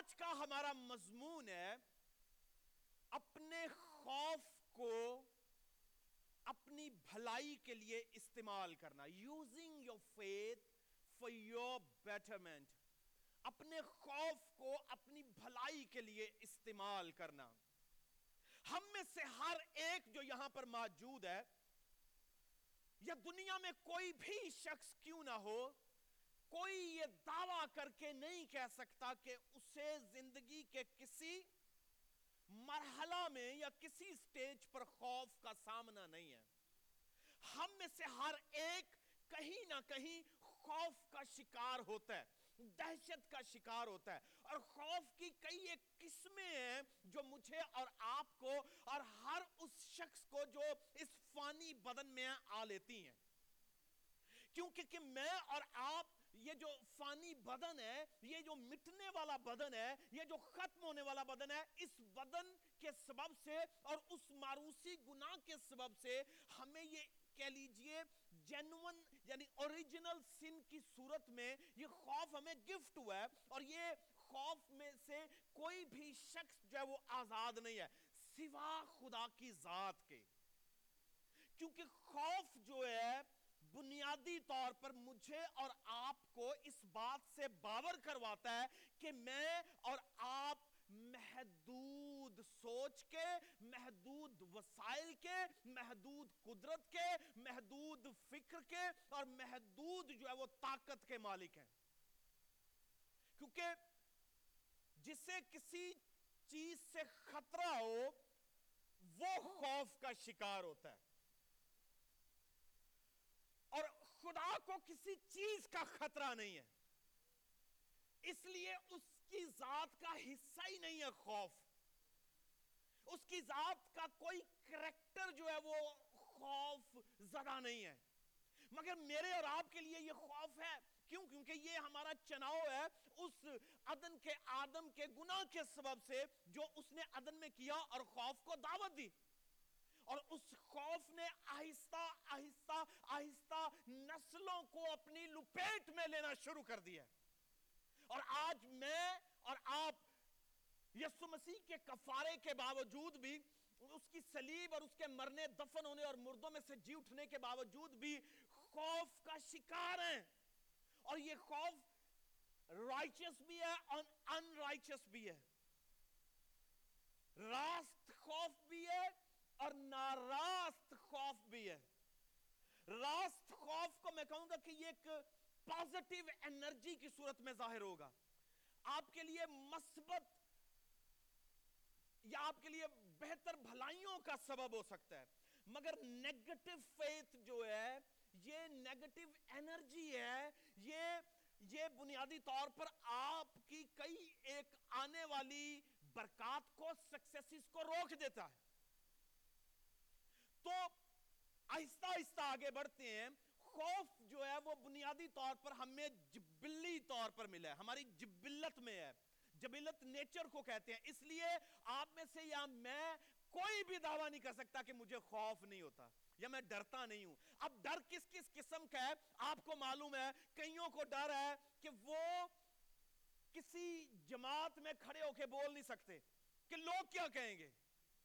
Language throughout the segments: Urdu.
آج کا ہمارا مضمون ہے اپنے خوف کو اپنی بھلائی کے لیے استعمال کرنا using your faith for your betterment اپنے خوف کو اپنی بھلائی کے لیے استعمال کرنا۔ ہم میں سے ہر ایک جو یہاں پر موجود ہے، یا دنیا میں کوئی بھی شخص کیوں نہ ہو، کوئی یہ دعویٰ کر کے نہیں کہہ سکتا کہ اسے زندگی کے کسی مرحلہ میں یا کسی سٹیج پر خوف کا سامنا نہیں ہے۔ ہم میں سے ہر ایک کہیں نہ کہیں خوف کا شکار ہوتا ہے، دہشت کا شکار ہوتا ہے۔ اور خوف کی کئی ایک قسمیں ہیں جو مجھے اور آپ کو اور ہر اس شخص کو جو اس فانی بدن میں آ لیتی ہیں۔ کیونکہ کہ میں اور آپ یہ جو فانی بدن ہے، یہ جو مٹنے والا بدن ہے، یہ جو ختم ہونے والا بدن ہے، اس بدن کے سبب سے اور اس معروسی گناہ کے سبب سے ہمیں یہ کہہ لیجیے جنون یعنی اوریجنل سن کی صورت میں یہ خوف ہمیں گفٹ ہوا ہے اور یہ خوف میں سے کوئی بھی شخص جو ہے وہ آزاد نہیں ہے، سوا خدا کی ذات کے۔ کیونکہ خوف جو ہے بنیادی طور پر مجھے اور آپ کو اس بات سے باور کرواتا ہے کہ میں اور آپ محدود سوچ کے، محدود وسائل کے، محدود قدرت کے، محدود فکر کے اور محدود جو ہے وہ طاقت کے مالک ہیں۔ کیونکہ جسے کسی چیز سے خطرہ ہو، وہ خوف کا شکار ہوتا ہے اور خدا کو کسی چیز کا خطرہ نہیں ہے۔ اس لیے اس کی ذات کا حصہ ہی نہیں ہے خوف۔ اس کی ذات کا کوئی کریکٹر جو ہے وہ خوف زدہ نہیں ہے۔ مگر میرے اور آپ کے لیے یہ خوف ہے۔ کیوں؟ کیونکہ یہ ہمارا چناؤ ہے اس عدن کے آدم کے گناہ کے سبب سے جو اس نے عدن میں کیا اور خوف کو دعوت دی۔ اور اس خوف نے آہستہ آہستہ آہستہ نسلوں کو اپنی لپیٹ میں لینا شروع کر دیا اور آج میں اور آپ یسو مسیح کے کفارے کے باوجود بھی، اس کی سلیب اور اس کے مرنے دفن ہونے اور مردوں میں سے جی اٹھنے کے باوجود بھی خوف کا شکار ہیں۔ اور یہ خوف رائچس بھی ہے اور ان رائچس بھی ہے۔ راست خوف بھی ہے اور ناراست خوف بھی ہے۔ راست خوف کو میں کہوں گا کہ یہ ایک پازیٹیو انرجی کی صورت میں ظاہر ہوگا۔ آپ کے لیے مثبت یا آپ کے لیے بہتر بھلائیوں کا سبب ہو سکتا ہے۔ مگر نیگٹیو فیتھ جو ہے، یہ نیگٹیو انرجی ہے، یہ یہ بنیادی طور پر آپ کی کئی ایک آنے والی برکات کو سکسیسز کو روک دیتا ہے۔ تو آہستہ آہستہ آگے بڑھتے ہیں۔ خوف جو ہے وہ بنیادی طور پر ہمیں جبلی طور پر ملا ہے۔ ہماری جبلت میں ہے۔ جبلت نیچر کو کہتے ہیں۔ اس لیے آپ میں سے یا میں کوئی بھی دعویٰ نہیں کر سکتا کہ مجھے خوف نہیں ہوتا یا میں ڈرتا نہیں ہوں۔ اب ڈر کس کس قسم کا ہے؟ آپ کو معلوم ہے، کئیوں کو ڈر ہے کہ وہ کسی جماعت میں کھڑے ہو کے بول نہیں سکتے کہ لوگ کیا کہیں گے؟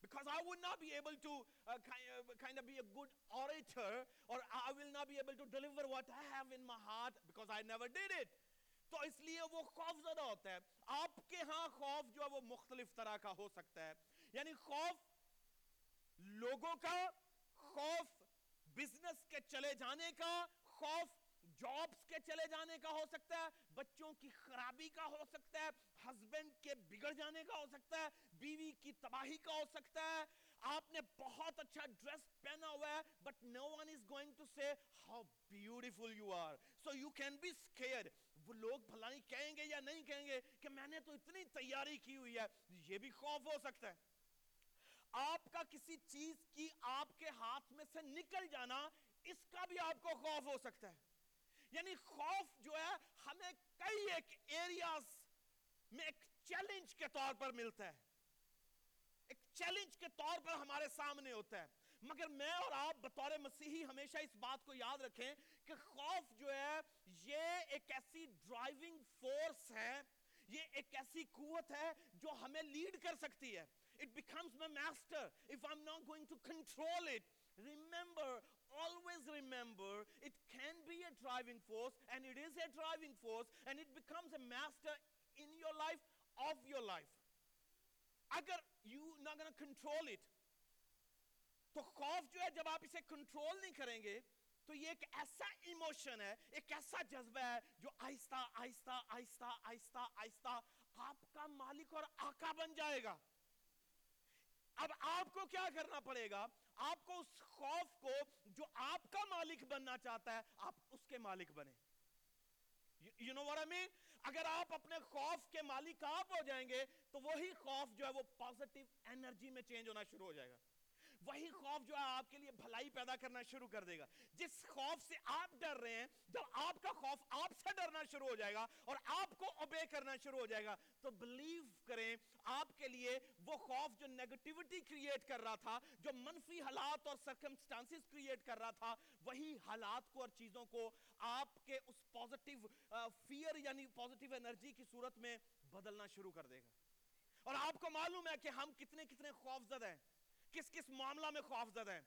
Because I would not be able to uh, kind, of, kind of be a good orator or I will not be able to deliver what I have in my heart because I never did it. تو اس لیے وہ خوف زدہ ہوتا ہے آپ کے ہاں خوف جو ہے وہ مختلف طرح کا ہو سکتا ہے یعنی خوف لوگوں کا خوف بزنس کے چلے جانے کا خوف جابز کے چلے جانے کا ہو سکتا ہے، بچوں کی خرابی کا ہو سکتا ہے ہسبینڈ کے بگڑ جانے کا ہو سکتا ہے، بیوی کی تباہی کا ہو سکتا ہے۔ آپ نے بہت اچھا ڈریس پہنا ہوا ہے but no one is going to say how beautiful you are so you can be scare وہ لوگ بھلائی کہیں گے یا نہیں کہیں گے کہ میں نے تو اتنی تیاری کی ہوئی ہے، یہ بھی خوف ہو سکتا ہے۔ آپ کا کسی چیز کی آپ کے ہاتھ میں سے نکل جانا، اس کا بھی آپ کو خوف ہو سکتا ہے۔ یعنی خوف جو ہے ہمیں کئی ایک ایریاز میں ایک چیلنج کے طور پر ملتا ہے۔ ایک چیلنج کے طور پر ہمارے سامنے ہوتا ہے۔ مگر میں اور آپ بطور مسیحی ہمیشہ اس بات کو یاد رکھیں کہ خوف جو ہے، یہ ایک ایسی ڈرائیونگ فورس ہے، یہ ایک ایسی قوت ہے جو ہمیں لیڈ کر سکتی ہے۔ It becomes my master if I'm not going to control it. Remember always remember it can be a driving force and it is a driving force and it becomes a master in your life of your life. اگر you not gonna control it تو خوف جو ہے جب آپ اسے کنٹرول نہیں کریں گے تو یہ ایک ایسا ایموشن ہے ایک ایسا جذبہ ہے جو آہستہ آہستہ آہستہ آہستہ آہستہ آپ کا مالک اور آقا بن جائے گا اب آپ کو کیا کرنا پڑے گا آپ کو اس خوف کو جو آپ کا مالک بننا چاہتا ہے، آپ اس کے مالک بنے یو نو I mean? اگر آپ اپنے خوف کے مالک آپ ہو جائیں گے، تو وہی خوف جو ہے وہ پازیٹیو انرجی میں چینج ہونا شروع ہو جائے گا۔ وہی خوف جو ہے آپ کے لیے بھلائی پیدا کرنا شروع کر دے گا۔ جس خوف سے آپ ڈر رہے ہیں، جب آپ کا خوف آپ سے ڈرنا شروع ہو جائے گا اور آپ کو اوبے کرنا شروع ہو جائے گا، تو بلیو کریں آپ کے لیے وہ خوف جو نیگٹیوٹی کریٹ کر رہا تھا، جو منفی حالات اور سرکمسٹانسز کریٹ کر رہا تھا، وہی حالات کو اور چیزوں کو آپ کے اس پوزیٹیو فیئر یعنی پوزیٹیو انرجی کی صورت میں بدلنا شروع کر دے گا۔ اور آپ کو معلوم ہے کہ ہم کتنے کتنے خوف زدہ ہیں۔ کس کس معاملہ میں خوف زدہ ہیں؟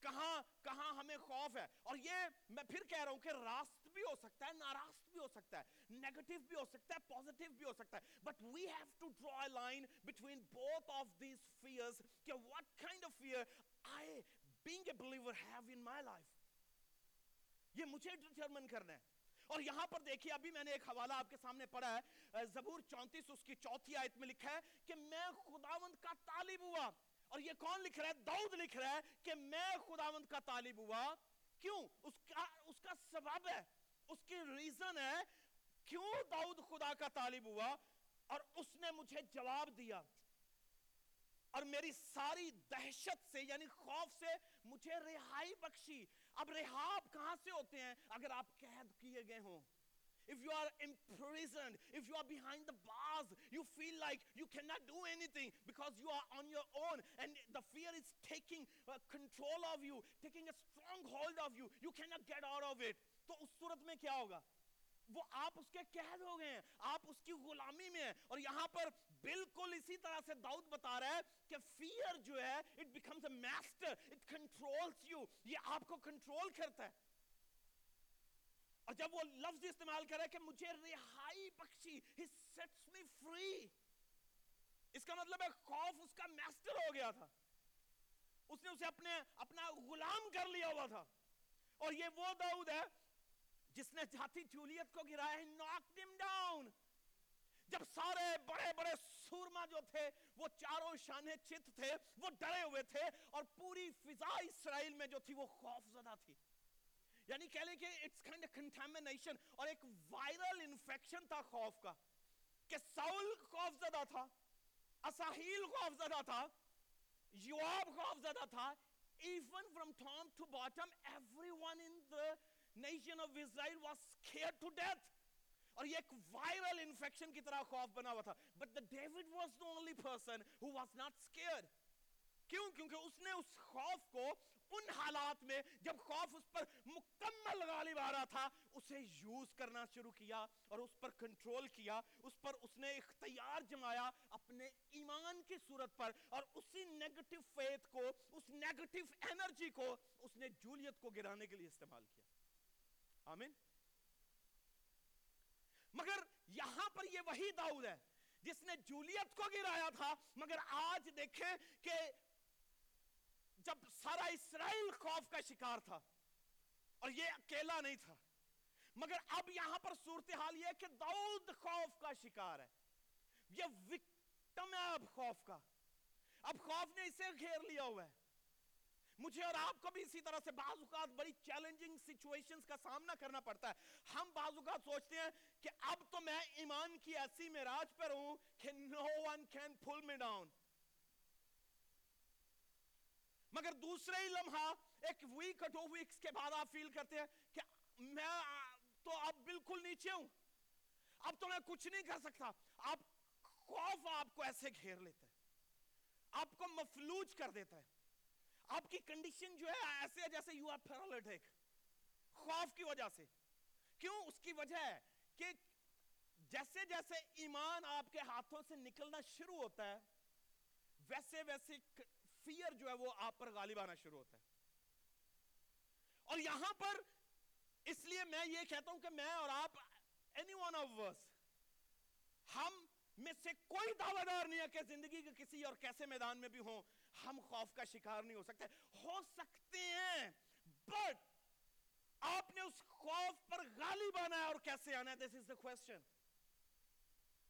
کہاں کہاں ہمیں خوف ہے؟ اور یہ میں پھر کہہ رہا ہوں کہ راست بھی ہو سکتا ہے، ناراست بھی ہو سکتا ہے نیگٹیو بھی ہو سکتا ہے پوزیٹیو بھی ہو سکتا ہے but we have to draw a line between both of these fears کہ what kind of fear I being a believer have in my life یہ مجھے ڈٹرمن کرنا ہے۔ اور یہاں پر دیکھیے، ابھی میں نے ایک حوالہ آپ کے سامنے پڑھا ہے، زبور چونتیس، اس کی چوتھی آیت میں لکھا ہے کہ میں خداوند کا طالب ہوا۔ اور یہ کون لکھ رہا ہے؟ دعود لکھ رہا ہے کہ میں خداوند کا طالب ہوا۔ کیوں؟ اس کا اس کا سبب ہے، اس کی ریزن ہے کیوں دعود خدا کا طالب ہوا اور اس نے مجھے جواب دیا۔ اور میری ساری دہشت سے یعنی خوف سے مجھے رہائی بخشی۔ اب رہاب کہاں سے ہوتے ہیں؟ اگر آپ قید کیے گئے ہوں۔ If you are imprisoned, if you are behind the bars, you feel like you cannot do anything because you are on your own and the fear is taking uh, control of you, taking a strong hold of you. You cannot get out of it. تو اس صورت میں کیا ہوگا وہ آپ اس کے قید ہو گئے ہیں آپ اس کی غلامی میں ہیں اور یہاں پر بالکل اسی طرح سے داؤد بتا رہا ہے کہ فیئر جو ہے it becomes a master it controls you یہ آپ کو کنٹرول کرتا ہے اور جب وہ لفظ استعمال کرے کہ مجھے رہائی بخشی، he sets me free. اس کا مطلب ہے خوف اس کا میسٹر ہو گیا تھا۔ اس نے اسے اپنے، اپنا غلام کر لیا ہوا تھا۔ اور یہ وہ داؤد ہے جس نے جاتی جولیت کو گرایا knocked him down. جب سارے بڑے بڑے سورما جو تھے، وہ چاروں شانے چت تھے، وہ ڈرے ہوئے تھے اور پوری فضا اسرائیل میں جو تھی، وہ خوف زدہ تھی۔ یعنی کہہ لیں کہ اٹس کائنڈ کنٹامنیشن اور ایک وائرل انفیکشن تھا خوف کا کہ ساؤل خوف زدہ تھا، اساہیل خوف زدہ تھا، یواب خوف زدہ تھا even even from top to bottom everyone in the nation of Israel was scared to death اور یہ ایک وائرل انفیکشن کی طرح خوف بنا ہوا تھا۔ But the David was the only person who was not scared کیوں؟ کیونکہ اس نے اس خوف کو ان حالات میں جب خوف اس پر مکمل غالب آ رہا تھا، اسے یوز کرنا شروع کیا اور اس پر کنٹرول کیا، اس پر اس نے اختیار جمایا اپنے ایمان کی صورت پر اور اسی نیگٹیو فیت کو، اس نیگٹیو انرجی کو اس نے جولیت کو گرانے کے لیے استعمال کیا۔ آمین؟ مگر یہاں پر یہ وہی داؤد ہے، جس نے جولیت کو گرایا تھا، مگر آج دیکھیں کہ جب سارا اسرائیل خوف کا شکار تھا اور یہ اکیلا نہیں تھا، مگر اب یہاں پر صورتحال یہ کہ داؤد خوف کا شکار ہے، یہ وکٹم ہے اب خوف کا۔ اب خوف نے اسے گھیر لیا ہوا ہے۔ مجھے اور آپ کو بھی اسی طرح سے بعض اوقات بڑی چیلنجنگ سچویشنز کا سامنا کرنا پڑتا ہے۔ ہم بعض اوقات سوچتے ہیں کہ اب تو میں ایمان کی ایسی میراج پر ہوں کہ no one can pull me down مگر دوسرے ہی لمحہ ایک ویک اور دو ویکس کے بعد آپ فیل کرتے ہیں کہ میں تو اب بالکل نیچے ہوں۔ اب تو میں کچھ نہیں کر سکتا۔ آپ خوف آپ کو ایسے گھیر لیتا ہے۔ آپ کو مفلوج کر دیتا ہے۔ آپ کی کنڈیشن جو ہے، ایسے جیسے یو آر پیرالیٹک خوف کی وجہ سے۔ کیوں؟ اس کی وجہ ہے کہ جیسے جیسے ایمان آپ کے ہاتھوں سے نکلنا شروع ہوتا ہے، ویسے ویسے فیئر جو ہے وہ آپ پر غالب آنا شروع ہوتا ہے۔ اور یہاں پر اس لیے میں یہ کہتا ہوں کہ میں اور آپ اینی ون آف ورس ہم میں سے کوئی دعوے دار نہیں ہے کہ زندگی کے کسی اور کیسے میدان میں بھی ہوں۔ ہم خوف کا شکار نہیں ہو سکتے۔ ہو سکتے ہیں بٹ آپ نے اس خوف پر غالب آنا ہے اور کیسے آنا ہے؟ This is the question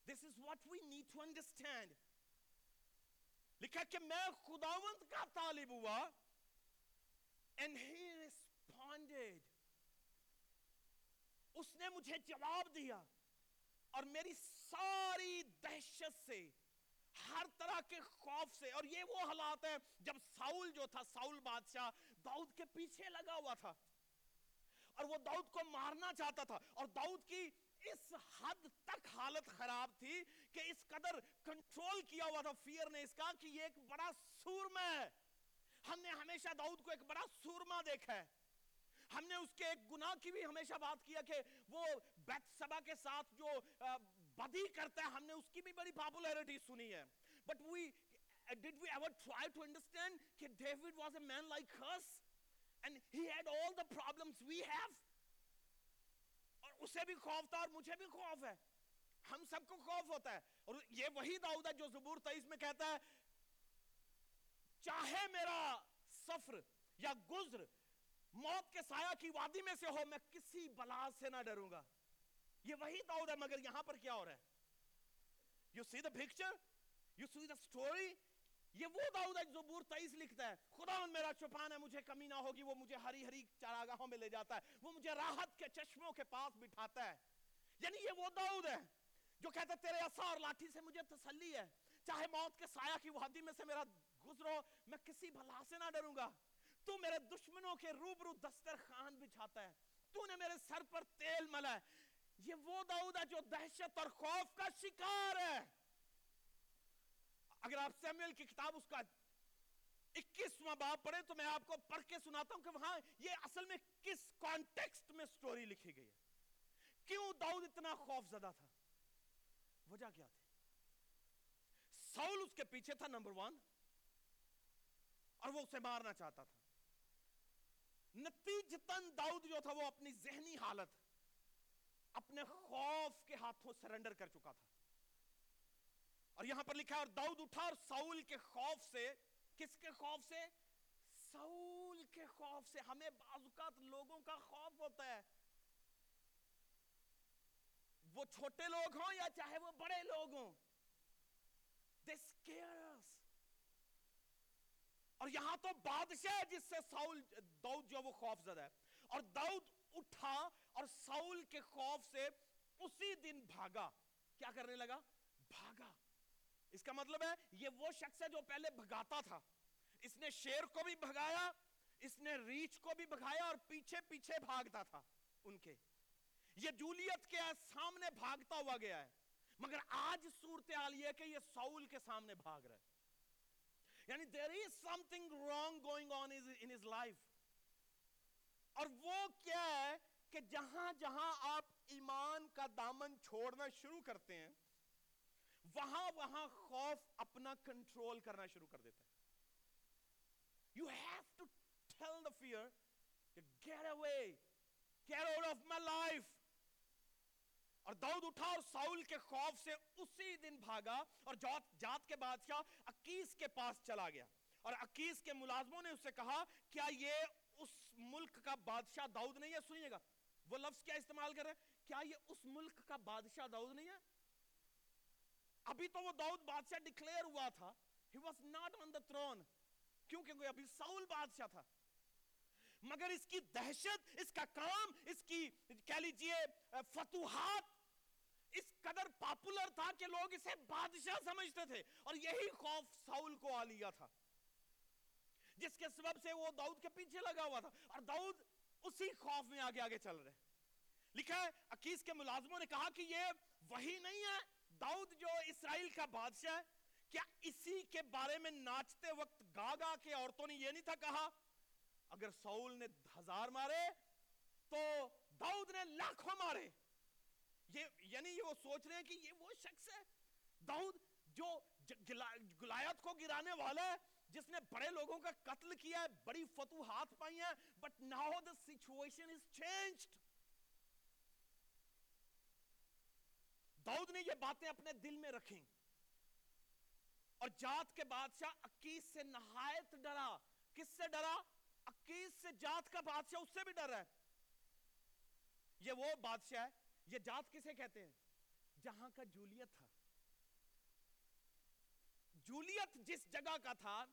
this is what we need to understand لکھا کہ میں خداوند کا طالب ہوا and he responded. اس نے مجھے جواب دیا اور میری ساری دہشت سے ہر طرح کے خوف سے اور یہ وہ حالات ہیں جب ساؤل جو تھا ساؤل بادشاہ داؤد کے پیچھے لگا ہوا تھا اور وہ داؤد کو مارنا چاہتا تھا اور داؤد کی اس حد تک حالت خراب تھی کہ اس قدر کنٹرول کیا ہوا تھا. فیئر نے اس کا کہ یہ ایک بڑا سورما ہے. ہم نے ہمیشہ داؤد کو ایک بڑا سورما دیکھا ہے. ہم نے اس کے ایک گناہ کی بھی ہمیشہ بات کیا کہ وہ بیت سبا کے ساتھ جو بدی کرتا ہے، ہم نے اس کی بھی بڑی پاپولیرٹی سنی ہے. But we did we ever try to understand کہ David was a man like us? And he had all the problems we have? اور اسے بھی خوف تھا اور مجھے بھی خوف ہے۔ ہم سب کو خوف ہوتا ہے۔ اور یہ وہی داؤد ہے جو زبور تئیس میں کہتا ہے، چاہے میرا سفر یا گزر، موت کے سایہ کی وادی میں سے ہو، میں کسی بلا سے نہ ڈروں گا۔ یہ وہی داؤد ہے، مگر یہاں پر کیا ہو رہا ہے؟ You see the picture you see the story یہ وہ داؤد ہے جو زبور تئیس لکھتا ہے۔ خدا میرا چپان ہے، مجھے کمی نہ ہوگی، وہ مجھے ہری ہری چراگاہوں میں لے جاتا ہے۔ وہ مجھے راحت کے چشموں کے پاس بٹھاتا ہے۔ یعنی یہ وہ داؤد ہے جو کہتا ہے، تیرے عصا اور لاٹھی سے مجھے تسلی ہے۔ چاہے موت کے سایہ کی وادی میں سے میرا گزرو، میں کسی بھلا سے نہ ڈروں گا۔ تو میرے دشمنوں کے روبرو دسترخوان بچھاتا ہے۔ تو نے میرے سر پر تیل ملا ہے۔ یہ وہ داؤد ہے جو دہشت اور خوف کا شکار ہے۔ آپ سیمیل کی کتاب اس کا اکیسواں باب پڑھیں تو میں آپ کو پڑھ کے سناتا ہوں کہ وہاں یہ اصل میں کس کانٹیکسٹ میں سٹوری لکھی گئی ہے۔ کیوں داؤد اتنا خوف زدہ تھا؟ وجہ کیا تھی؟ ساؤل اس کے پیچھے تھا، نمبر ون اور وہ اسے مارنا چاہتا تھا۔ نتیجتاً داؤد جو تھا، وہ اپنی ذہنی حالت، اپنے خوف کے ہاتھوں سرنڈر کر چکا تھا۔ اور یہاں پر لکھا ہے، اور داؤد اٹھا اور ساؤل کے خوف سے، کس کے خوف سے؟ ساؤل کے خوف سے۔ ہمیں بعض اوقات لوگوں کا خوف ہوتا ہے۔ وہ چھوٹے لوگ ہوں یا چاہے وہ بڑے لوگ ہوں؟ They scare اور یہاں تو بادشاہ ہے جس سے ساؤل، داؤد جو وہ خوف زدہ ہے۔ اور داؤد اٹھا اور ساؤل کے خوف سے اسی دن بھاگا۔ کیا کرنے لگا؟ بھاگا۔ اس کا مطلب ہے یہ وہ شخص ہے جو پہلے بھگاتا تھا۔ اس نے شیر کو بھی بھگایا، اس نے ریچھ کو بھی بھگایا اور پیچھے پیچھے بھاگتا تھا ان کے۔ یہ جولیت کے سامنے بھاگتا ہوا گیا ہے۔ مگر آج صورتحال یہ کہ یہ ساؤل کے سامنے بھاگ رہا ہے۔ یعنی there is something wrong going on in his life اور وہ کیا ہے کہ جہاں جہاں آپ ایمان کا دامن چھوڑنا شروع کرتے ہیں وہاں وہاں خوف اپنا کنٹرول کرنا شروع کر دیتا ہے۔ You have to tell the fear get away get out of my life. اور داؤد اٹھا اور ساؤل کے خوف سے اسی دن بھاگا اور جات, جات کے بادشاہ اکیس کے پاس چلا گیا۔ اور اکیس کے ملازموں نے اسے کہا کیا یہ اس ملک کا بادشاہ داؤد نہیں ہے؟ سنیے گا۔ وہ لفظ کیا استعمال کر رہے ہیں؟ کیا یہ اس ملک کا بادشاہ داؤد نہیں ہے؟ ابھی تو وہ داؤد بادشاہ ڈکلیئر ہوا تھا، he was not on the throne. کیونکہ ابھی ساؤل بادشاہ تھا۔ مگر اس کی دہشت، اس کا کام، اس کی کہہ لیجیے فتوحات، اس قدر پاپولر تھا کہ لوگ اسے بادشاہ سمجھتے تھے۔ اور یہی خوف ساؤل کو آ لیا تھا، جس کے سبب سے وہ داؤد کے پیچھے لگا ہوا تھا۔ اور داؤد اسی خوف میں آگے آگے چل رہے۔ لکھا ہے اکیس کے ملازموں نے کہا کہ یہ وہی نہیں ہے۔ جو اسرائیل کا بادشاہ ہے، کیا اسی کے بارے میں ناچتے وقت گا گا کے عورتوں نے یہ نہیں تھا کہا، اگر ساؤل نے ہزار مارے تو داؤد نے لاکھوں مارے؟ یہ یعنی یہ وہ سوچ رہے ہیں کہ یہ وہ شخص ہے، داؤد جو گلایت کو گرانے والا ہے، جس نے بڑے لوگوں کا قتل کیا ہے، بڑی فتوحات پائی ہیں but now the situation is changed Dawood نے یہ باتیں اپنے دل میں رکھیں۔ اور جات کے بادشاہ اکیس سے نہایت ڈرا۔ کس سے ڈرا؟ اکیس سے جات کا بادشاہ، اس سے بھی ڈر ہے۔ یہ وہ بادشاہ ہے، یہ جات کسے کہتے ہیں؟ جہاں کا جولیت تھا۔ جولیت جس جگہ کا تھا،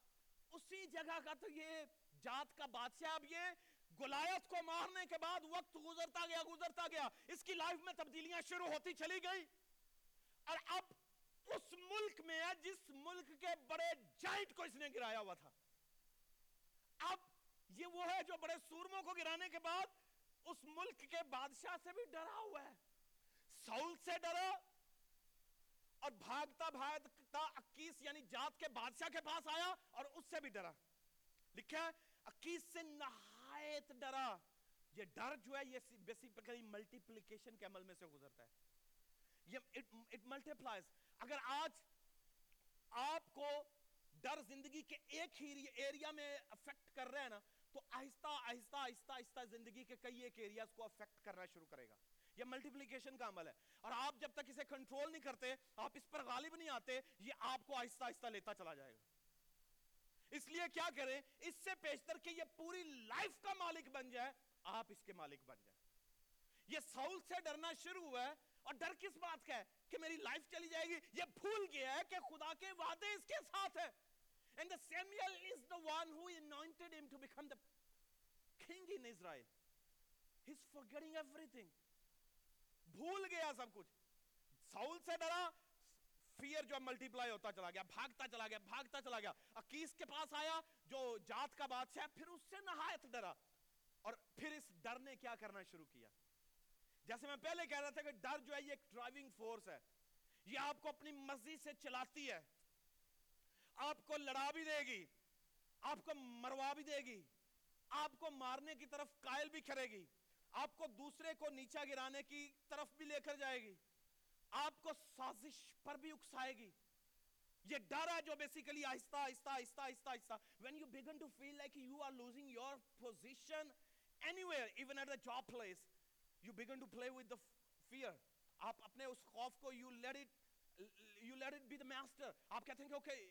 اسی جگہ کا تو یہ جات کا بادشاہ اب یہ گلایت کو مارنے کے بعد وقت گزرتا گیا گزرتا گیا۔ اس کی لائف میں تبدیلیاں شروع ہوتی چلی گئی۔ اور اب اس ملک میں ہے جس ملک کے بڑے جائنٹ کو اس نے گرایا ہوا تھا۔ اب یہ وہ ہے جو بڑے سورموں کو گرانے کے بعد اس ملک کے بادشاہ سے بھی ڈرا ہوا ہے۔ سول سے ڈرا اور بھاگتا بھاگتا اکیس یعنی جات کے بادشاہ کے پاس آیا اور اس سے بھی ڈرا۔ لکھا ہے، اکیس سے نہایت ڈرا۔ یہ ڈر جو ہے، یہ بیسیکلی ملٹیپلیکیشن کے عمل میں سے گزرتا ہے۔ اٹ ملٹیپلائز اگر آج آپ کو ڈر زندگی کے ایک ہی ایریا میں افیکٹ کر رہے ہیں نا، تو آہستہ آہستہ آہستہ آہستہ زندگی کے کئی ایک ایریاز کو افیکٹ کرنا شروع کرے گا۔ یہ ملٹیپلیکیشن کا عمل ہے۔ اور آپ جب تک اسے کنٹرول نہیں کرتے، آپ اس پر غالب نہیں آتے، یہ آپ کو آہستہ آہستہ لیتا چلا جائے گا۔ اس لیے کیا کریں، اس سے پیشتر کہ یہ پوری لائف کا مالک بن جائے، آپ اس کے مالک بن جائے یہ سول سے ڈرنا شروع ہوا ہے اور ڈر کس بات کا ہے کہ میری لائف چلی جائے گی؟ یہ بھول گیا ہے کہ خدا کے وعدے اس کے ساتھ ہیں۔ And the Samuel is the one who anointed him to become the king in Israel. He's forgetting everything. بھول گیا سب کچھ۔ ساؤل سے ڈرا فیئر جو ملٹی پلائی ہوتا چلا گیا، بھاگتا چلا گیا، بھاگتا چلا گیا۔ اکیس کے پاس آیا، جو جات کا بادشاہ، پھر اس سے نہایت ڈرا۔ اور پھر اس ڈر نے کیا کرنا شروع کیا؟ جیسے میں پہلے کہہ رہا تھا کہ ڈر جو ہے یہ ایک ڈرائیونگ فورس ہے۔ یہ آپ کو اپنی مرضی سے چلاتی ہے۔ آپ کو لڑا بھی دے گی۔ آپ کو مروا بھی دے گی۔ آپ کو مارنے کی طرف قائل بھی کرے گی۔ آپ کو دوسرے کو نیچا گرانے کی طرف بھی لے کر جائے گی۔ آپ کو سازش پر بھی اکسائے گی۔ یہ ڈر ہے جو بیسیکلی آہستہ آہستہ آہستہ آہستہ آہستہ۔ When you begin to feel like you are losing your position anywhere even at the job place you begin to play with the fear. آپ اپنے اس خوف کو you let it you let it be the master. آپ کہتے ہیں کہ okay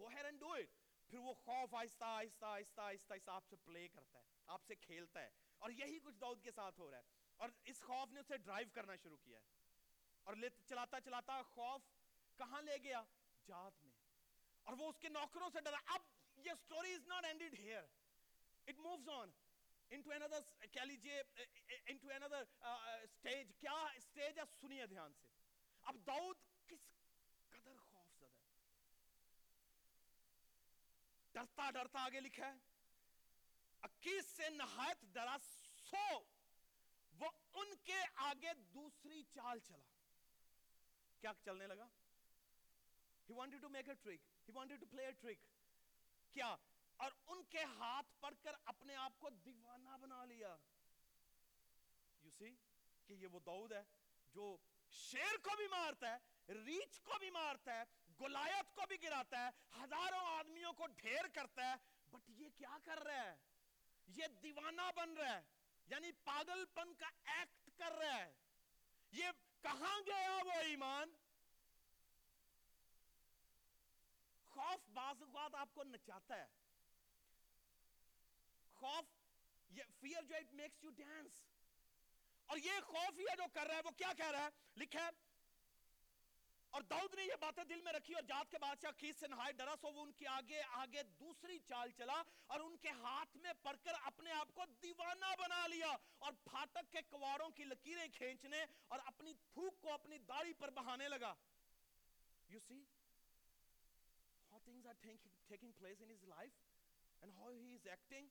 go ahead and do it. پھر وہ خوف آہستہ آہستہ آہستہ آہستہ آہستہ آپ سے پلے کرتا ہے، آپ سے کھیلتا ہے اور یہی کچھ داؤد کے ساتھ ہو رہا ہے۔ اور اس خوف نے اسے ڈرائیو کرنا شروع کیا ہے۔ اور چلاتا چلاتا خوف کہاں لے گیا؟ جات میں۔ اور وہ اس کے نوکروں سے ڈرا۔ اب یہ story is not ended here it moves on into another کہہ لیجیے انٹو another سٹیج کیا سٹیج ہے سنیے دھیان سے اب داؤد کس قدر خوف زدہ ہے ڈرتا ڈرتا آگے لکھا ہے اکیس سے نہایت ڈرا سو وہ ان کے آگے دوسری چال چلا کیا چلنے لگا he wanted to make a trick. He wanted to play a trick. کیا اور ان کے ہاتھ پڑھ کر اپنے آپ کو دیوانہ بنا لیا۔ You see کہ یہ وہ دعود ہے جو شیر کو بھی مارتا ہے ریچ کو بھی مارتا ہے گلایت کو بھی گراتا ہے، ہزاروں آدمیوں کو ڈھیر کرتا ہے۔ بٹ یہ کیا کر رہا ہے؟ یہ دیوانہ بن رہا ہے یعنی پاگل پن کا ایکٹ کر رہا ہے۔ یہ کہاں گیا وہ ایمان؟ خوف بعض اوقات آپ کو نچاتا ہے۔ خوف یہ فیئر جو اٹ میکس یو ڈانس اور یہ خوف یہ جو کر رہا ہے وہ کیا کہہ رہا ہے؟ لکھا ہے اور داؤد نے یہ باتیں دل میں رکھی اور جات کے بادشاہ کیس سے نہائے ڈرا سو وہ ان کے آگے آگے دوسری چال چلا اور ان کے ہاتھ میں پڑھ کر اپنے آپ کو دیوانہ بنا لیا اور پھاٹک کے کواروں کی لکیریں کھینچنے اور اپنی تھوک کو اپنی داڑھی پر بہانے لگا۔ You see how things are taking, taking place in his life and how he is acting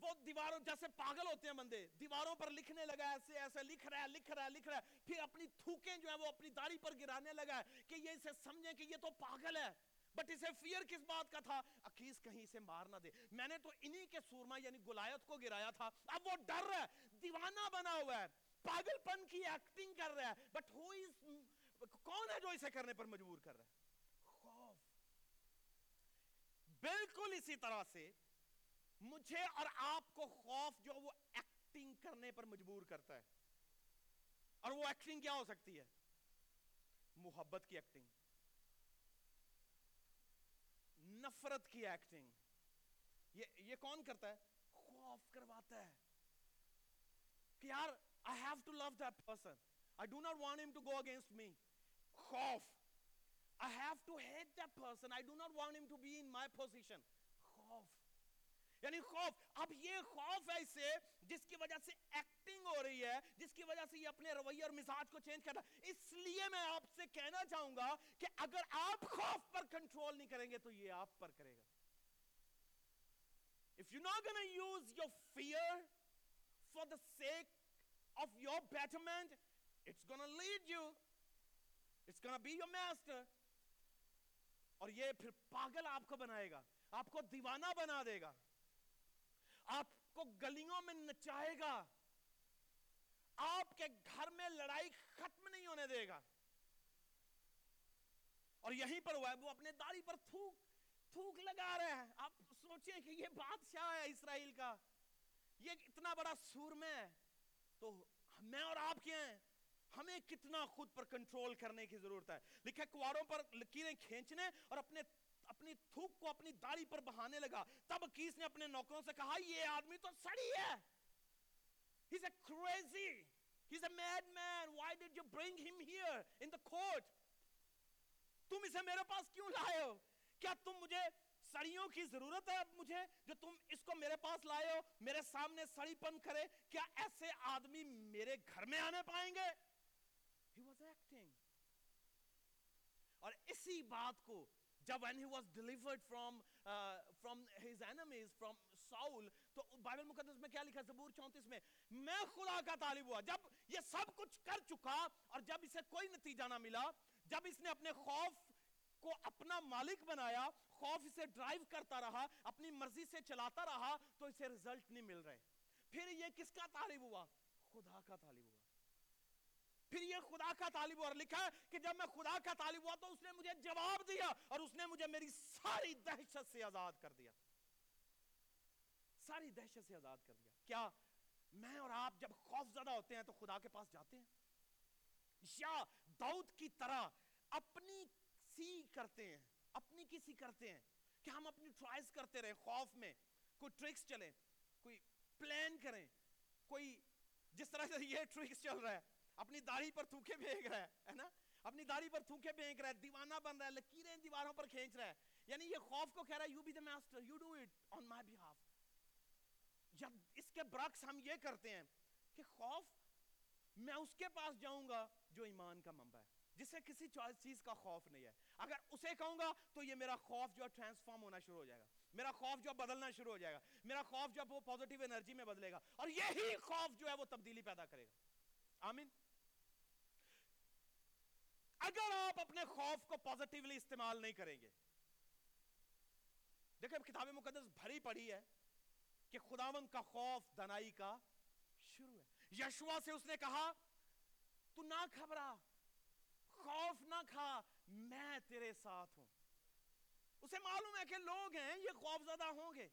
وہ دیواروں جیسے پاگل ہوتے ہیں بندے، دیواروں پر لکھنے لگا ایسے ایسے لکھ رہا ہے، لکھ رہا ہے، لکھ رہا ہے۔ پھر اپنی تھوکیں جو ہیں وہ اپنی داڑھی پر گرانے لگا ہے کہ یہ اسے سمجھیں کہ یہ تو پاگل ہے۔ بٹ اسے فیئر کس بات کا تھا؟ اکیس کہیں اسے مار نہ دے۔ میں نے تو انہی کے سورما یعنی گلایت کو گرایا تھا۔ اب وہ ڈر رہا ہے، دیوانہ بنا ہوا ہے۔ پاگل پن کی ایکٹنگ کر رہا ہے۔ بٹ ہو کون ہے جو اسے کرنے پر مجبور کر رہا ہے؟ خوف۔ بالکل اسی طرح سے مجھے اور آپ کو خوف جو وہ ایکٹنگ کرنے پر مجبور کرتا ہے اور وہ ایکٹنگ کیا ہو سکتی ہے محبت کی ایکٹنگ نفرت کی ایکٹنگ یہ یہ کون کرتا ہے خوف کرواتا ہے کہ یار، I have to love that person. I do not want him to go against me. خوف I have to hate that person. I do not want him to be in my position. یعنی خوف. اب یہ خوف ہے اسے جس کی وجہ سے ایکٹنگ ہو رہی ہے، جس کی وجہ سے یہ اپنے رویے اور مزاج کو چینج کر رہا ہے۔ اس لیے میں آپ سے کہنا چاہوں گا کہ اگر آپ خوف پر کنٹرول نہیں کریں گے تو یہ آپ پر کرے گا۔ If you're not gonna use your fear for the sake of your betterment it's gonna lead you. It's gonna be your master. اور یہ پھر پاگل آپ کو بنائے گا، آپ کو دیوانہ بنا دے گا۔ آپ کو گلیوں میں نچائے گا۔ آپ کے گھر میں لڑائی ختم نہیں ہونے دے گا۔ اور یہیں پر ہوا ہے وہ اپنے داڑھی پر تھوک تھوک لگا رہے ہیں۔ آپ سوچیں کہ یہ بادشاہ ہے اسرائیل کا۔ یہ اتنا بڑا سور میں ہے۔ تو میں اور آپ کیا ہیں؟ ہمیں کتنا خود پر کنٹرول کرنے کی ضرورت ہے۔ لکھے کواروں پر لکیریں کھینچنے اور اپنے اپنی تھوک کو اپنی داڑھی پر بہانے لگا۔ تب کیس نے اپنے نوکروں سے کہا، یہ آدمی تو سڑی ہے۔ He's a crazy. He's a madman. Why did you bring him here in the court? تم اسے میرے پاس کیوں لائے ہو کیا تم مجھے سڑیوں کی ضرورت ہے اب مجھے جو تم اس کو میرے پاس لائے ہو میرے سامنے سڑی پن کرے کیا ایسے آدمی میرے گھر میں آنے پائیں گے He was acting. اور اسی بات کو جب when he was delivered from uh, from his enemies from Saul تو بائبل مقدس میں کیا لکھا زبور چونتیس میں میں خدا کا طالب ہوا۔ جب یہ سب کچھ کر چکا اور جب اسے کوئی نتیجہ نہ ملا جب اس نے اپنے خوف کو اپنا مالک بنایا خوف اسے ڈرائیو کرتا رہا اپنی مرضی سے چلاتا رہا تو اسے رزلٹ نہیں مل رہے۔ پھر یہ کس کا طالب ہوا؟ خدا کا طالب ہوا۔ پھر یہ خدا کا طالب اور لکھا ہے کہ جب میں خدا کا طالب ہوا تو اس نے مجھے جواب دیا اور اس نے مجھے میری ساری دہشت سے آزاد کر دیا۔ ساری دہشت سے آزاد کر دیا۔ کیا میں اور آپ جب خوف زدہ ہوتے ہیں تو خدا کے پاس جاتے ہیں؟ یا داؤد کی طرح اپنی سی کرتے ہیں، اپنی کسی کرتے ہیں کہ ہم اپنی ٹرائز کرتے رہے خوف میں کوئی ٹرکس چلے کوئی پلان کریں، کوئی جس طرح سے یہ ٹرکس چل رہا ہے۔ اپنی داڑھی پر تھوکے پھینک رہا ہے نا؟ اپنی داڑھی پر تھوکے پھینک رہا ہے، دیوانہ بن رہا ہے، لکیریں دیواروں پر کھینچ رہا ہے۔ یعنی یہ خوف کو کہہ رہا ہے you be the master you do it on my behalf جب اس کے برعکس ہم یہ کرتے ہیں کہ خوف، میں اس کے پاس جاؤں گا جو ایمان کا منبع ہے، جسے کسی چیز کا خوف نہیں ہے۔ اگر اسے کہوں گا تو یہ میرا خوف جو ہے ٹرانسفارم ہونا شروع ہو جائے گا۔ میرا خوف جو بدلنا شروع ہو جائے گا۔ میرا خوف جو وہ پوزیٹیو انرجی میں بدلے گا۔ اور یہی خوف جو ہے وہ تبدیلی پیدا کرے گا۔ آمین؟ اگر آپ اپنے خوف کو پوزیٹیولی استعمال نہیں کریں گے، دیکھیں کتاب مقدس بھری پڑی ہے کہ خداون کا خوف، دنائی کا شروع ہے۔ یشوا سے اس نے کہا، تو نہ گھبرا، خوف نہ کھا، میں تیرے ساتھ ہوں۔ اسے معلوم ہے کہ لوگ ہیں، یہ خوف زدہ ہوں گے۔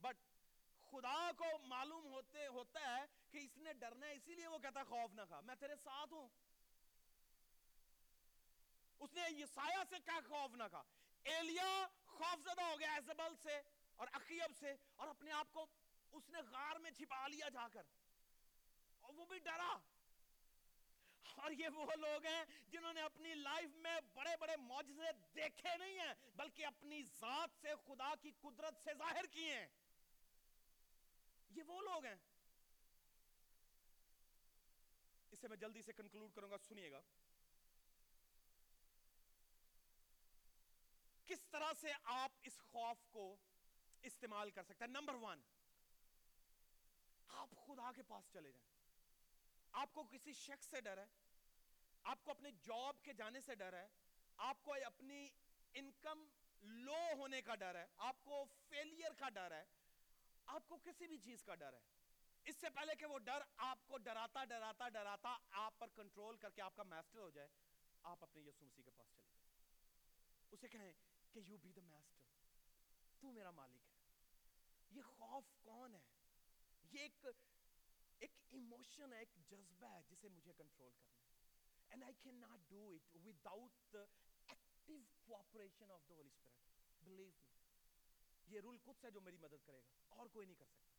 بٹ خدا کو معلوم ہوتے، ہوتا ہے کہ اس نے ڈرنا ہے، اسی لیے وہ کہتا ہے، خوف نہ کھا، میں تیرے ساتھ ہوں۔ اس نے یسایہ سے کہا خوف نہ کھا۔ ایلیا خوف زدہ ہو گیا ایزبل سے اور اخیب سے اور اپنے آپ کو اس نے غار میں چھپا لیا جا کر۔ اور وہ بھی ڈرا۔ اور یہ وہ لوگ ہیں جنہوں نے اپنی لائف میں بڑے بڑے معجزے دیکھے نہیں ہیں، بلکہ اپنی ذات سے، خدا کی قدرت سے ظاہر کیے ہیں۔ یہ وہ لوگ ہیں۔ اسے میں جلدی سے کنکلوڈ کروں گا، سنیے گا۔ کس طرح سے آپ اس خوف کو استعمال کر سکتے ہیں؟ نمبر ون آپ خدا کے پاس چلے جائیں۔ آپ کو کسی شخص سے ڈر ہے، آپ کو اپنے جاب کے جانے سے ڈر ہے، آپ کو اپنی انکم لو ہونے کا ڈر ہے، آپ کو فیلئر کا ڈر ہے، آپ کو کسی بھی چیز کا ڈر ہے۔ اس سے پہلے کہ وہ ڈر آپ کو ڈراتا ڈراتا ڈراتا، آپ پر کنٹرول کر کے آپ کا میسٹر ہو جائے، آپ اپنے یسو مسیح کے پاس چلے جائیں۔ اسے کہیں کہ یو بی دا میسٹر تو میرا مالک ہے یہ خوف کون ہے یہ ایک ایک ایموشن ہے ایک جذبہ ہے جسے مجھے کنٹرول کرنا ہے and I can not do it without the active cooperation of the holy spirit believe me یہ رول کچھ ہے جو میری مدد کرے گا اور کوئی نہیں کر سکتا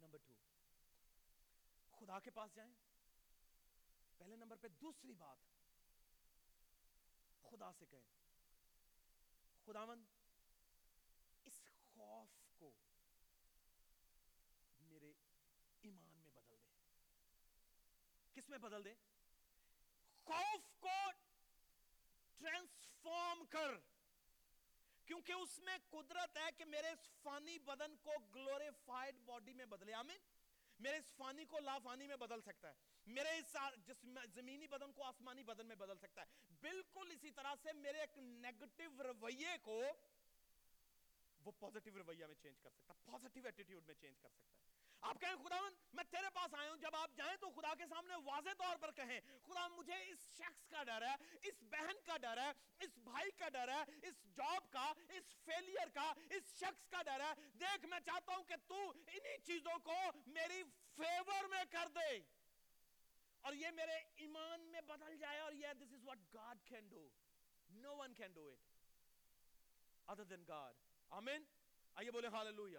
نمبر ٹو خدا کے پاس جائیں پہلے نمبر پہ دوسری بات خدا سے کہیں خداون اس خوف کو میرے ایمان میں بدل دے۔ کس میں بدل دے؟ خوف کو ٹرانسفارم کر۔ کیونکہ اس میں قدرت ہے کہ میرے اس فانی بدن کو گلوریفائڈ باڈی میں بدلے۔ آمین۔ میرے اس فانی کو لافانی میں بدل سکتا ہے۔ میرے اس زمینی بدن کو آسمانی بدن میں بدل سکتا ہے۔ بالکل اسی طرح سے میرے ایک نیگٹیو رویے کو وہ پوزیٹیو رویہ میں چینج کر سکتا ہے۔ پوزیٹیو ایٹیٹیوڈ میں چینج کر سکتا ہے۔ آپ کہیں خدا میں تیرے پاس آیا ہوں، جب آپ جائیں تو خدا کے سامنے واضح طور پر کہیں، خدا مجھے اس شخص کا ڈر ہے، اس بہن کا ڈر ہے، اس بھائی کا ڈر ہے، اس جاب کا، اس فیلئر کا، اس شخص کا ڈر ہے۔ دیکھ، میں چاہتا ہوں کہ تو انہی چیزوں کو میری فیور میں کر دے۔ اور یہ میرے ایمان میں بدل جائے اور یہ this is what God can do. No one can do it other than God. آمین آئیے بولے ہاللویہ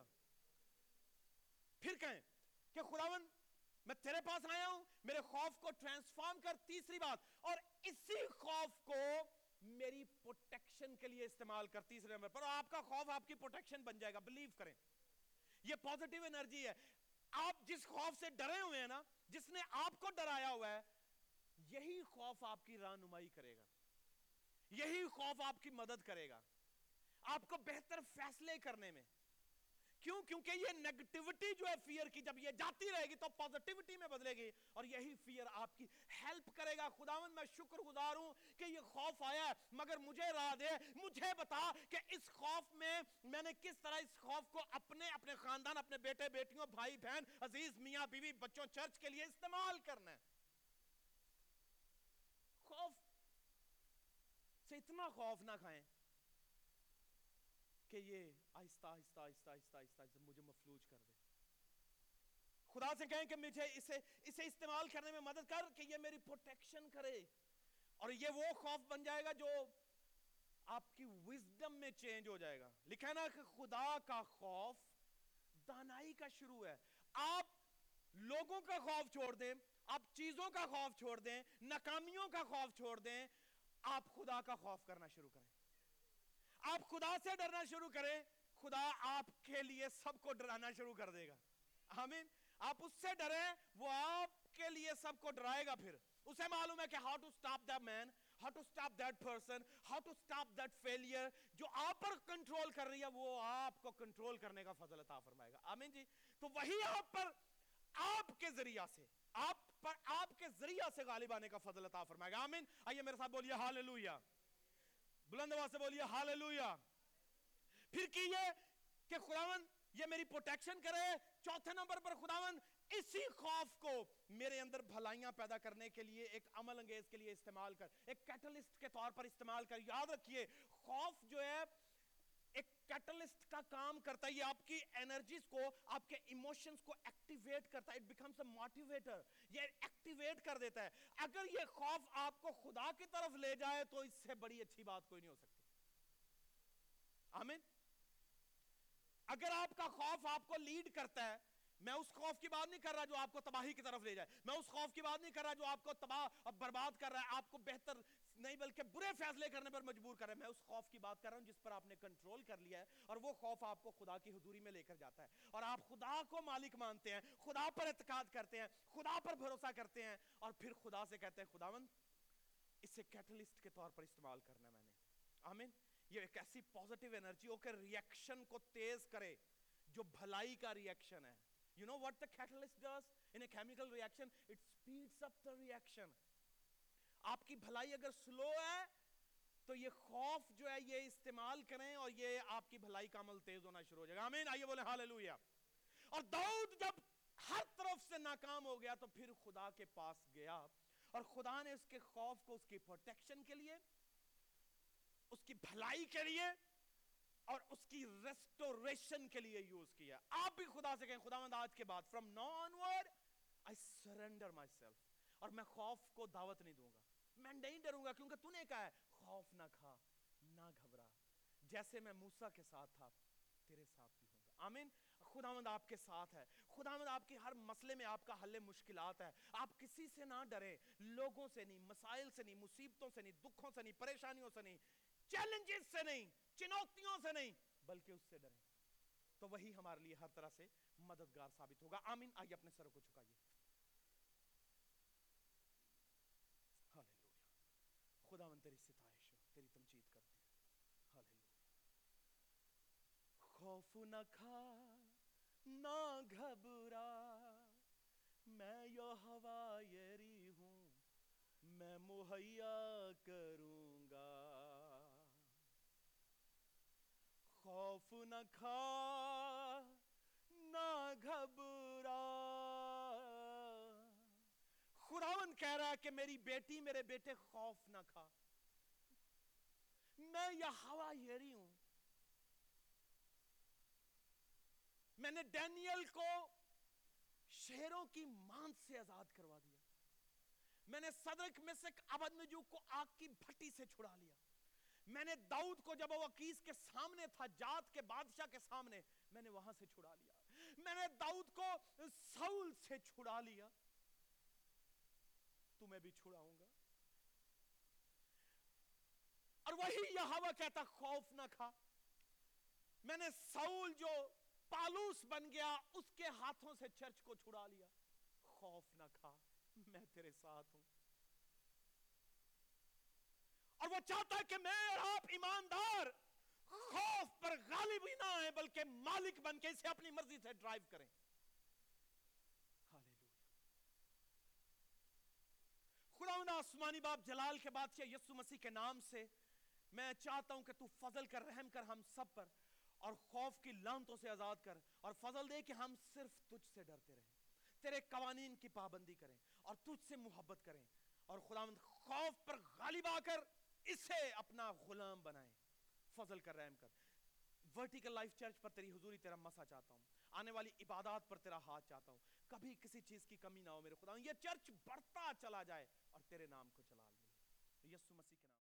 پھر کہیں کہ خداون میں تیرے پاس آیا ہوں، میرے خوف کو ٹرانسفارم کر، تیسری بات، اور اسی خوف کو میری پروٹیکشن کے لیے استعمال کر، تیسرے نمبر پر آپ کا خوف آپ کی پروٹیکشن بن جائے گا بلیو کریں۔ یہ پوزیٹیو انرجی ہے۔ آپ جس خوف سے ڈرے ہوئے ہیں نا، جس نے آپ کو ڈرایا ہوا ہے، یہی خوف آپ کی رہنمائی کرے گا۔ یہی خوف آپ کی مدد کرے گا۔ آپ کو بہتر فیصلے کرنے میں۔ کیوں؟ کیونکہ یہ نیگٹیوٹی جو ہے فیئر کی جب یہ جاتی رہے گی تو پازیٹیوٹی میں بدلے گی اور یہی فیئر آپ کی ہیلپ کرے گا۔ خداوند، میں شکر گزار ہوں کہ یہ خوف آیا ہے، مگر مجھے راہ دے، مجھے بتا کہ اس خوف میں میں نے کس طرح اس خوف کو اپنے اپنے خاندان، اپنے بیٹے، بیٹیوں، بھائی، بہن، عزیز، میاں، بیوی، بچوں، چرچ کے لیے استعمال کرنا ہے۔ خوف سے اتنا خوف نہ کھائیں کہ یہ آہستہ آہستہ آہستہ آہستہ آہستہ مجھے مفلوج کر دے۔ خدا سے کہیں کہ مجھے اسے اسے استعمال کرنے میں مدد کر کہ یہ میری پروٹیکشن کرے۔ اور یہ وہ خوف بن جائے گا جو آپ کی وزڈم میں چینج ہو جائے گا۔ لکھا نا کہ خدا کا خوف دانائی کا شروع ہے۔ آپ لوگوں کا خوف چھوڑ دیں، آپ چیزوں کا خوف چھوڑ دیں، ناکامیوں کا خوف چھوڑ دیں، آپ خدا کا خوف کرنا شروع کریں۔ آپ خدا سے ڈرنا شروع کریں۔ خدا آپ کے لیے سب کو ڈرانا شروع کر دے گا۔ آمین۔ آپ اس سے ڈریں، وہ آپ کے لیے سب کو ڈرائے گا پھر۔ اسے معلوم ہے کہ how to stop that man how to stop that person how to stop that failure جو آپ پر کنٹرول کر رہی ہے، وہ آپ کو کنٹرول کرنے کا فضل عطا فرمائے گا۔ آمین جی۔ تو وہی آپ پر، آپ کے ذریعہ سے، آپ پر، آپ کے ذریعہ سے غالب آنے کا فضل عطا فرمائے گا۔ آمین۔ آئیے میرے ساتھ بولیے ہاللویہ بلند آواز سے بولیے ہاللویہ پھر کیے کہ خداون یہ میری پروٹیکشن کرے، چوتھے نمبر پر خداون اسی خوف کو میرے اندر بھلائیاں پیدا کرنے کے لیے ایک عمل انگیز کے لیے استعمال کر، ایک کیٹلسٹ کے طور پر استعمال کر۔ یاد رکھیے، خوف جو ہے ایک کیٹلسٹ کا کام کرتا ہے، یہ آپ کی انرجیز کو، آپ کے ایموشنز کو ایکٹیویٹ کرتا ہے۔ It becomes a motivator یہ ایکٹیویٹ کر دیتا ہے۔ اگر یہ خوف آپ کو خدا کی طرف لے جائے تو اس سے بڑی اچھی بات کوئی نہیں ہو سکتی۔ آمین؟ اگر آپ کا خوف آپ کو لیڈ کرتا ہے، میں اس خوف کی بات نہیں کر رہا جو آپ کو تباہی کی طرف لے جائے۔ میں اس خوف کی بات نہیں کر رہا جو آپ کو تباہ اور برباد کر رہا ہے۔ آپ کو بہتر نہیں بلکہ برے فیصلے کرنے پر مجبور کر رہا ہے۔ میں اس خوف کی بات کر رہا ہوں جس پر آپ نے کنٹرول کر لیا ہے اور وہ خوف آپ کو خدا کی حضوری میں لے کر جاتا ہے۔ اور آپ خدا کو مالک مانتے ہیں، خدا پر اعتقاد کرتے ہیں، خدا پر بھروسہ کرتے ہیں اور پھر خدا سے کہتے ہیں، خداوند، اسے کیٹلسٹ کے طور پر استعمال کرنا میں نے۔ آمین۔ یہ ایک ایسی پوزیٹیو انرجی ہو کہ ریئیکشن کو تیز کرے، جو بھلائی کا ریئیکشن ہے You know what the catalyst does in a chemical reaction? It speeds up the reaction. آپ کی بھلائی اگر سلو ہے، تو یہ خوف جو ہے، یہ استعمال کریں اور یہ آپ کی بھلائی کا عمل تیز ہونا شروع ہو جائے گا آمین، آئیے بولے ہاللویہ اور داؤد جب ہر طرف سے ناکام ہو گیا، تو پھر خدا کے پاس گیا اور خدا نے اس کے خوف کو، اس کی پروٹیکشن کے لیے اس کی بھلائی کے لیے اور اس کی ریسٹوریشن کے لیے یوز کیا آپ بھی خدا سے کہیں خدا مند آج کے بعد from now onward I surrender myself اور میں خوف کو دعوت نہیں دوں گا۔ میں نہیں ڈروں گا کیونکہ تو نے کہا ہے، خوف نہ کھا، نہ گھبرا۔ جیسے میں موسیٰ کے ساتھ تھا، تیرے ساتھ بھی ہوں گا۔ آمین۔ خداوند آپ کے ساتھ ہے۔ خداوند آپ کے ہر مسئلے میں آپ کا حل مشکلات ہے۔ آپ کسی سے نہ ڈریں، لوگوں سے نہیں، مسائل سے نہیں، مصیبتوں سے نہیں، دکھوں سے نہیں، پریشانیوں سے نہیں۔ چیلنجز سے نہیں، چنوتیوں سے نہیں، بلکہ اس سے ڈریں۔ تو وہی ہمارے لیے ہر طرح سے مددگار ثابت ہوگا۔ آمین۔ آئیے اپنے سروں کو چکائیے خداوند تیری ستائش ہو تیری تمجید کرتے ہیں۔ خوف نہ کھا، نہ گھبرا۔ میں یو ہوا یری ہوں، میں مہیا کروں۔ خوف نہ کھا، نہ گھبرا۔ خداون کہہ رہا ہے کہ میری بیٹی میرے بیٹے خوف نہ کھا۔ میں یہ ہوا یری ہوں۔ میں نے ڈینیل کو شہروں کی مان سے آزاد کروا دیا۔ میں نے صدرک مسک عبد نجو کو آگ کی بھٹی سے چھڑا لیا۔ میں نے داؤد کو جب وہ عقیس کے سامنے تھا، جات کے بادشاہ کے سامنے، میں نے وہاں سے چھڑا لیا۔ میں نے داؤد کو سول سے چھڑا لیا۔ تمہیں بھی چھڑاؤں گا۔ اور وہی یہاں کہتا، خوف نہ کھا۔ میں نے سول جو پالوس بن گیا، اس کے ہاتھوں سے چرچ کو چھڑا لیا۔ خوف نہ کھا، میں تیرے ساتھ ہوں۔ اور وہ چاہتا ہے کہ میں اور آپ ایماندار خوف پر غالب ہی نہ آئے بلکہ مالک بن کے اسے اپنی مرضی سے ڈرائیو کریں۔ خداوند آسمانی باپ جلال کے بادشاہ یسو مسیح کے نام سے میں چاہتا ہوں کہ تو فضل کر، رحم کر ہم سب پر اور خوف کی لانتوں سے آزاد کر اور فضل دے کہ ہم صرف تجھ سے ڈرتے رہیں، تیرے قوانین کی پابندی کریں اور تجھ سے محبت کریں۔ اور خداوند خوف پر غالب آ کر اسے اپنا غلام بنائیں۔ فضل کر رحم کر۔ ورٹیکل لائف چرچ پر تیری حضوری تیرا مسا چاہتا ہوں۔ آنے والی عبادات پر تیرا ہاتھ چاہتا ہوں۔ کبھی کسی چیز کی کمی نہ ہو میرے خدا یہ چرچ بڑھتا چلا جائے اور تیرے نام کو چلا لے یسو مسیح